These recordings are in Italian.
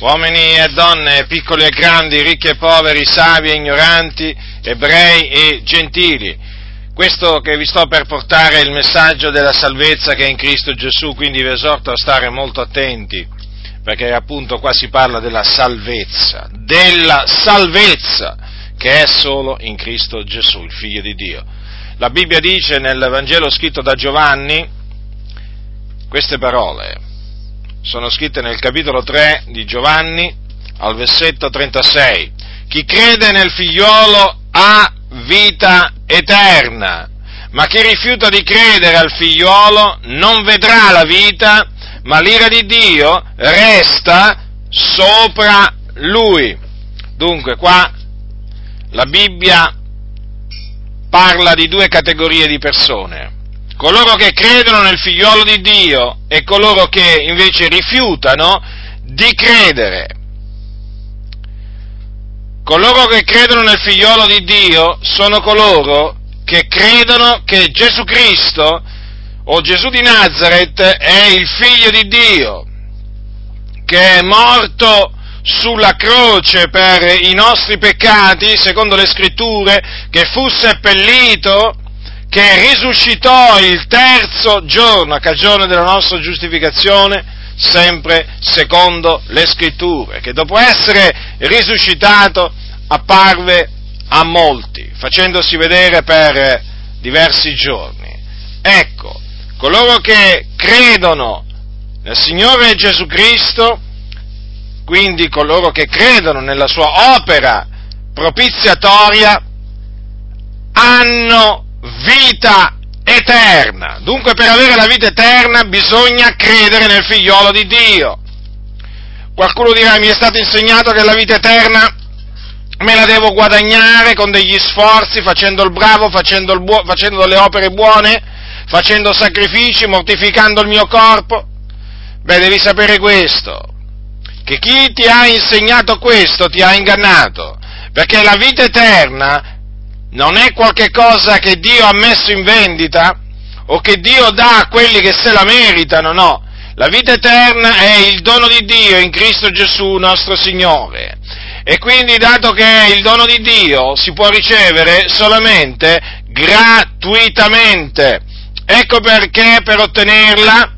uomini e donne, piccoli e grandi, ricchi e poveri, savi e ignoranti, ebrei e gentili. Questo che vi sto per portare è il messaggio della salvezza che è in Cristo Gesù, quindi vi esorto a stare molto attenti, perché appunto qua si parla della salvezza, della salvezza che è solo in Cristo Gesù, il Figlio di Dio. La Bibbia dice nel Vangelo scritto da Giovanni queste parole, sono scritte nel capitolo 3 di Giovanni al versetto 36. Chi crede nel figliolo ha vita eterna, ma chi rifiuta di credere al figliolo non vedrà la vita, ma l'ira di Dio resta sopra lui. Dunque qua la Bibbia parla di due categorie di persone coloro che credono nel figliolo di Dio e coloro che invece rifiutano di credere. Coloro che credono nel figliolo di Dio sono coloro che credono che Gesù Cristo o Gesù di Nazareth è il figlio di Dio, che è morto sulla croce per i nostri peccati, secondo le scritture, che fu seppellito che risuscitò il terzo giorno a cagione della nostra giustificazione, sempre secondo le scritture, che dopo essere risuscitato apparve a molti, facendosi vedere per diversi giorni. Ecco, coloro che credono nel Signore Gesù Cristo, quindi coloro che credono nella sua opera propiziatoria, hanno vita eterna. Dunque per avere la vita eterna bisogna credere nel figliolo di Dio. Qualcuno dirà mi è stato insegnato che la vita eterna me la devo guadagnare con degli sforzi, facendo il bravo, facendo, il buo, facendo delle opere buone, facendo sacrifici, mortificando il mio corpo. Beh, devi sapere questo, che chi ti ha insegnato questo ti ha ingannato, perché la vita eterna non è qualche cosa che Dio ha messo in vendita o che Dio dà a quelli che se la meritano, no. La vita eterna è il dono di Dio in Cristo Gesù nostro Signore. E quindi, dato che è il dono di Dio, si può ricevere solamente gratuitamente. Ecco perché per ottenerla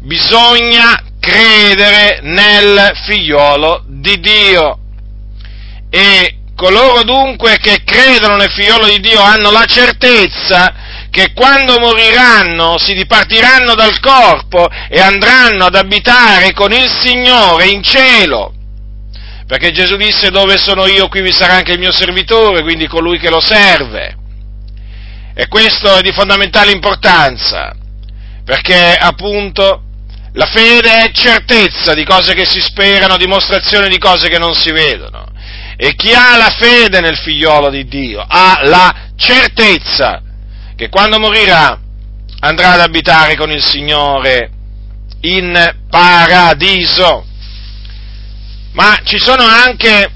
bisogna credere nel figliolo di Dio. E Coloro dunque che credono nel figliolo di Dio hanno la certezza che quando moriranno si dipartiranno dal corpo e andranno ad abitare con il Signore in cielo. Perché Gesù disse dove sono io qui vi sarà anche il mio servitore, quindi colui che lo serve. E questo è di fondamentale importanza, perché appunto la fede è certezza di cose che si sperano, dimostrazione di cose che non si vedono. E chi ha la fede nel figliolo di Dio ha la certezza che quando morirà andrà ad abitare con il Signore in paradiso. Ma ci sono anche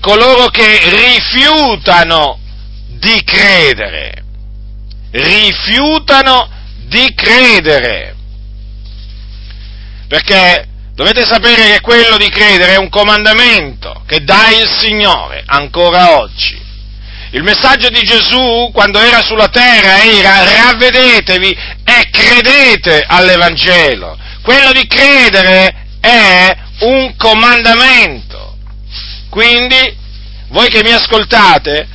coloro che rifiutano di credere, rifiutano di credere, perché Dovete sapere che quello di credere è un comandamento che dà il Signore ancora oggi. Il messaggio di Gesù quando era sulla terra era ravvedetevi e credete all'Evangelo. Quello di credere è un comandamento. Quindi, voi che mi ascoltate,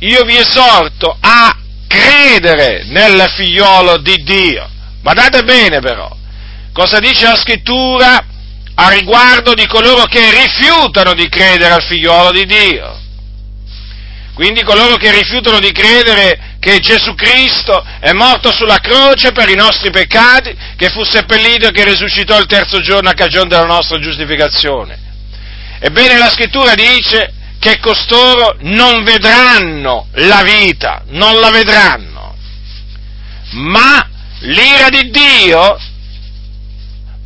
io vi esorto a credere nel figliolo di Dio. Badate bene però, Cosa dice la scrittura a riguardo di coloro che rifiutano di credere al figliolo di Dio? Quindi coloro che rifiutano di credere che Gesù Cristo è morto sulla croce per i nostri peccati, che fu seppellito e che risuscitò il terzo giorno a cagione della nostra giustificazione. Ebbene la scrittura dice che costoro non vedranno la vita, non la vedranno, ma l'ira di Dio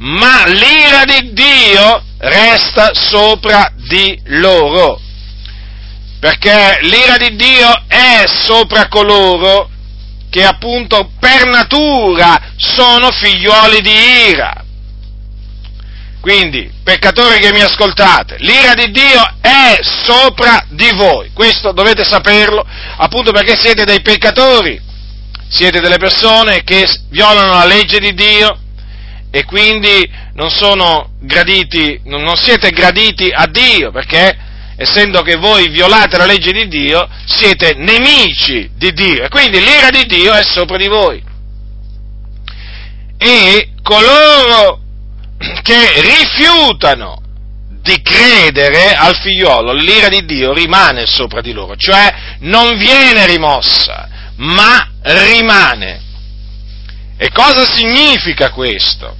ma l'ira di Dio resta sopra di loro. Perché l'ira di Dio è sopra coloro che appunto per natura sono figlioli di ira. Quindi, peccatori che mi ascoltate, l'ira di Dio è sopra di voi. Questo dovete saperlo, appunto perché siete dei peccatori, siete delle persone che violano la legge di Dio e quindi non graditi, non siete graditi a Dio, perché essendo che voi violate la legge di Dio, siete nemici di Dio e quindi l'ira di Dio è sopra di voi. E coloro che rifiutano di credere al figliolo, l'ira di Dio rimane sopra di loro, cioè non viene rimossa, ma rimane. E cosa significa questo?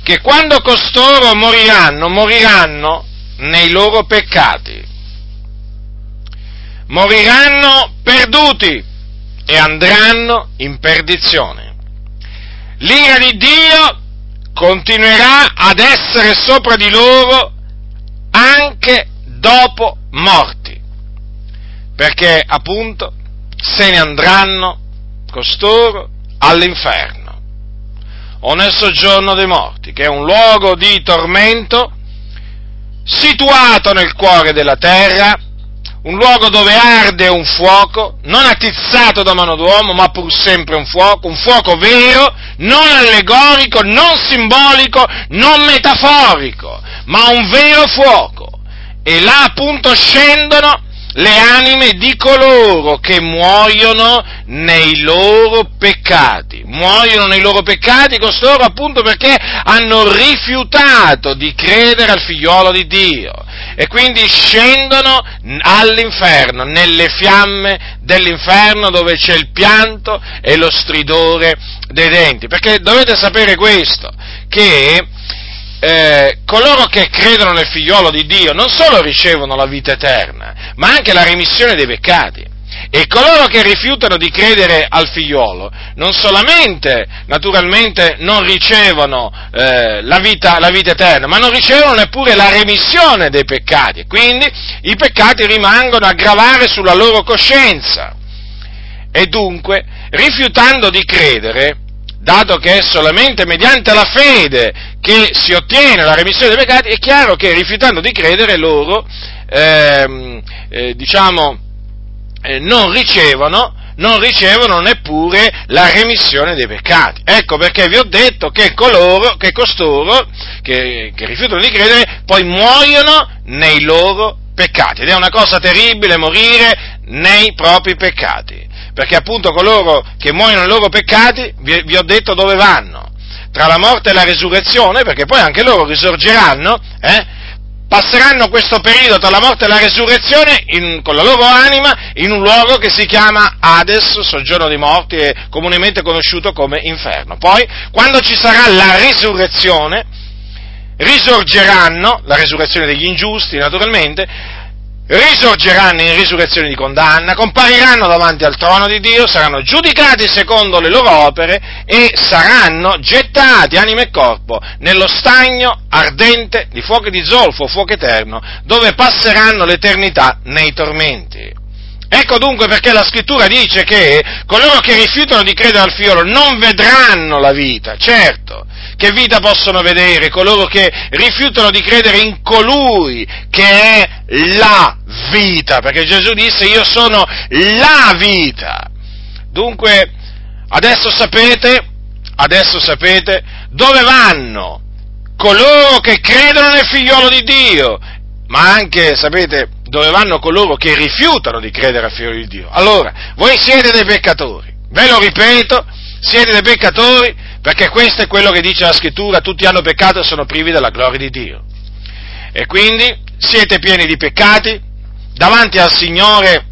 Che quando costoro moriranno, moriranno nei loro peccati, moriranno perduti e andranno in perdizione. L'ira di Dio continuerà ad essere sopra di loro anche dopo morti, perché appunto se ne andranno costoro all'inferno o nel soggiorno dei morti, che è un luogo di tormento situato nel cuore della terra, un luogo dove arde un fuoco, non attizzato da mano d'uomo, ma pur sempre un fuoco, un fuoco vero, non allegorico, non simbolico, non metaforico, ma un vero fuoco. E là appunto scendono le anime di coloro che muoiono nei loro peccati. Muoiono nei loro peccati costoro appunto perché hanno rifiutato di credere al figliolo di Dio e quindi scendono all'inferno, nelle fiamme dell'inferno dove c'è il pianto e lo stridore dei denti. Perché dovete sapere questo, che eh, coloro che credono nel figliolo di Dio non solo ricevono la vita eterna, ma anche la remissione dei peccati. E coloro che rifiutano di credere al figliolo non solamente, naturalmente, non ricevono eh, la, vita, la, vita, eterna, ma non ricevono neppure la remissione dei peccati. Quindi i peccati rimangono a gravare sulla loro coscienza. E dunque, rifiutando di credere, dato che è solamente mediante la fede che si ottiene la remissione dei peccati, è chiaro che rifiutando di credere loro, ehm, eh, diciamo, eh, non ricevono non ricevono neppure la remissione dei peccati. Ecco perché vi ho detto che coloro, che costoro, che, che rifiutano di credere, poi muoiono nei loro peccati. Ed è una cosa terribile morire nei propri peccati. Perché appunto coloro che muoiono nei loro peccati, vi, vi ho detto dove vanno. Tra la morte e la risurrezione, perché poi anche loro risorgeranno, eh? Passeranno questo periodo tra la morte e la resurrezione in, con la loro anima in un luogo che si chiama Hades, soggiorno dei morti, e comunemente conosciuto come inferno. Poi, quando ci sarà la risurrezione, risorgeranno, la resurrezione degli ingiusti naturalmente, risorgeranno in risurrezione di condanna, compariranno davanti al trono di Dio, saranno giudicati secondo le loro opere e saranno gettati, anima e corpo, nello stagno ardente di fuoco di zolfo, fuoco eterno, dove passeranno l'eternità nei tormenti. Ecco dunque perché la scrittura dice che coloro che rifiutano di credere al figliolo non vedranno la vita, certo, che vita possono vedere coloro che rifiutano di credere in colui che è la vita, perché Gesù disse io sono la vita. Dunque, adesso sapete, adesso sapete dove vanno coloro che credono nel figliolo di Dio, ma anche, sapete, dove vanno coloro che rifiutano di credere al figlio di Dio. Allora, voi siete dei peccatori, ve lo ripeto, siete dei peccatori perché questo è quello che dice la scrittura, tutti hanno peccato e sono privi della gloria di Dio. E quindi siete pieni di peccati, davanti al Signore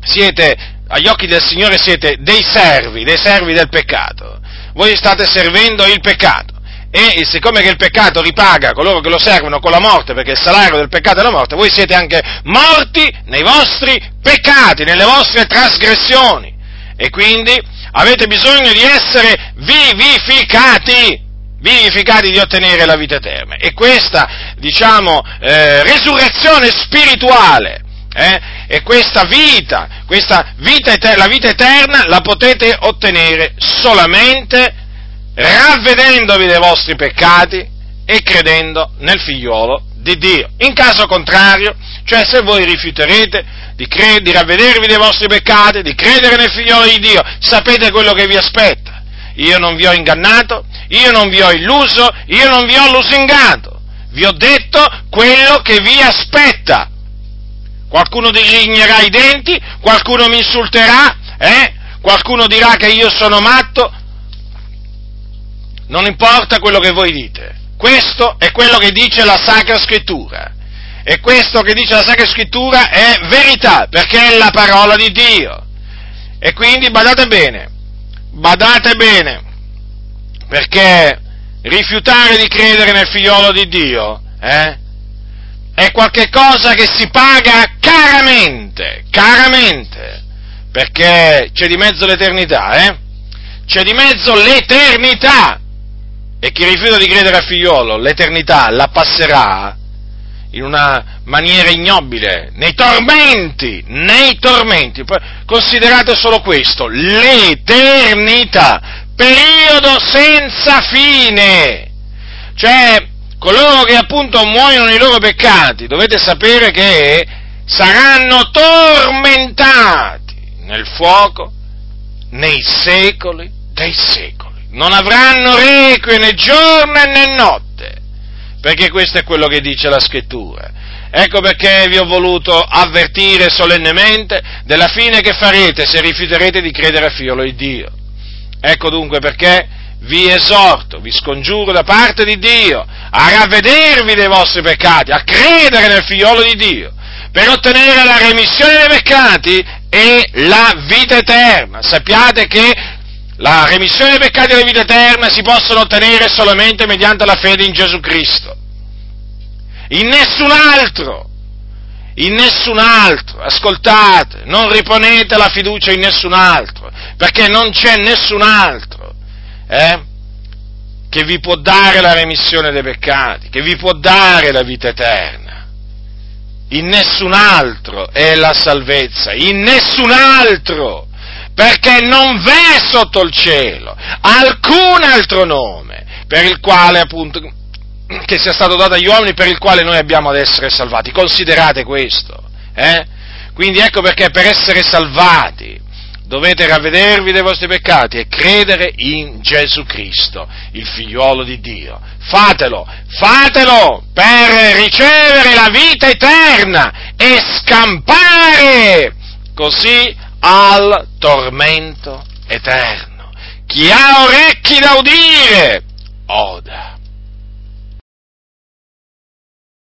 siete, agli occhi del Signore siete dei servi, dei servi del peccato. Voi state servendo il peccato. E siccome che il peccato ripaga coloro che lo servono con la morte, perché il salario del peccato è la morte, voi siete anche morti nei vostri peccati, nelle vostre trasgressioni. E quindi avete bisogno di essere vivificati, vivificati di ottenere la vita eterna. E questa, diciamo, eh, resurrezione spirituale, eh, e questa vita, questa vita eterna, la vita eterna la potete ottenere solamente ravvedendovi dei vostri peccati e credendo nel figliolo di Dio. In caso contrario, cioè se voi rifiuterete di, cre- di ravvedervi dei vostri peccati, di credere nel figliolo di Dio, sapete quello che vi aspetta. Io non vi ho ingannato, io non vi ho illuso, io non vi ho lusingato. Vi ho detto quello che vi aspetta. Qualcuno digignerà i denti, qualcuno mi insulterà, eh? qualcuno dirà che io sono matto. Non importa quello che voi dite. Questo è quello che dice la Sacra Scrittura. E questo che dice la Sacra Scrittura è verità, perché è la parola di Dio. E quindi badate bene, badate bene, perché rifiutare di credere nel figliolo di Dio eh, è qualcosa che si paga caramente, caramente, perché c'è di mezzo l'eternità, eh? C'è di mezzo l'eternità. E chi rifiuta di credere al figliolo, l'eternità la passerà in una maniera ignobile, nei tormenti, nei tormenti. Considerate solo questo, l'eternità, periodo senza fine. Cioè, coloro che appunto muoiono nei loro peccati, dovete sapere che saranno tormentati nel fuoco nei secoli dei secoli. Non avranno requie né giorno né notte, perché questo è quello che dice la scrittura. Ecco perché vi ho voluto avvertire solennemente della fine che farete se rifiuterete di credere al figlio di Dio. Ecco dunque perché vi esorto, vi scongiuro da parte di Dio a ravvedervi dei vostri peccati, a credere nel figliolo di Dio, per ottenere la remissione dei peccati e la vita eterna. Sappiate che la remissione dei peccati e la vita eterna si possono ottenere solamente mediante la fede in Gesù Cristo. In nessun altro. In nessun altro. Ascoltate, non riponete la fiducia in nessun altro, perché non c'è nessun altro. Eh? che vi può dare la remissione dei peccati, che vi può dare la vita eterna. In nessun altro è la salvezza, in nessun altro perché non v'è sotto il cielo alcun altro nome per il quale appunto che sia stato dato agli uomini per il quale noi abbiamo ad essere salvati. Considerate questo. Eh? Quindi ecco perché per essere salvati dovete ravvedervi dei vostri peccati e credere in Gesù Cristo, il figliuolo di Dio. Fatelo, fatelo per ricevere la vita eterna e scampare così al tormento eterno. Chi ha orecchi da udire, oda.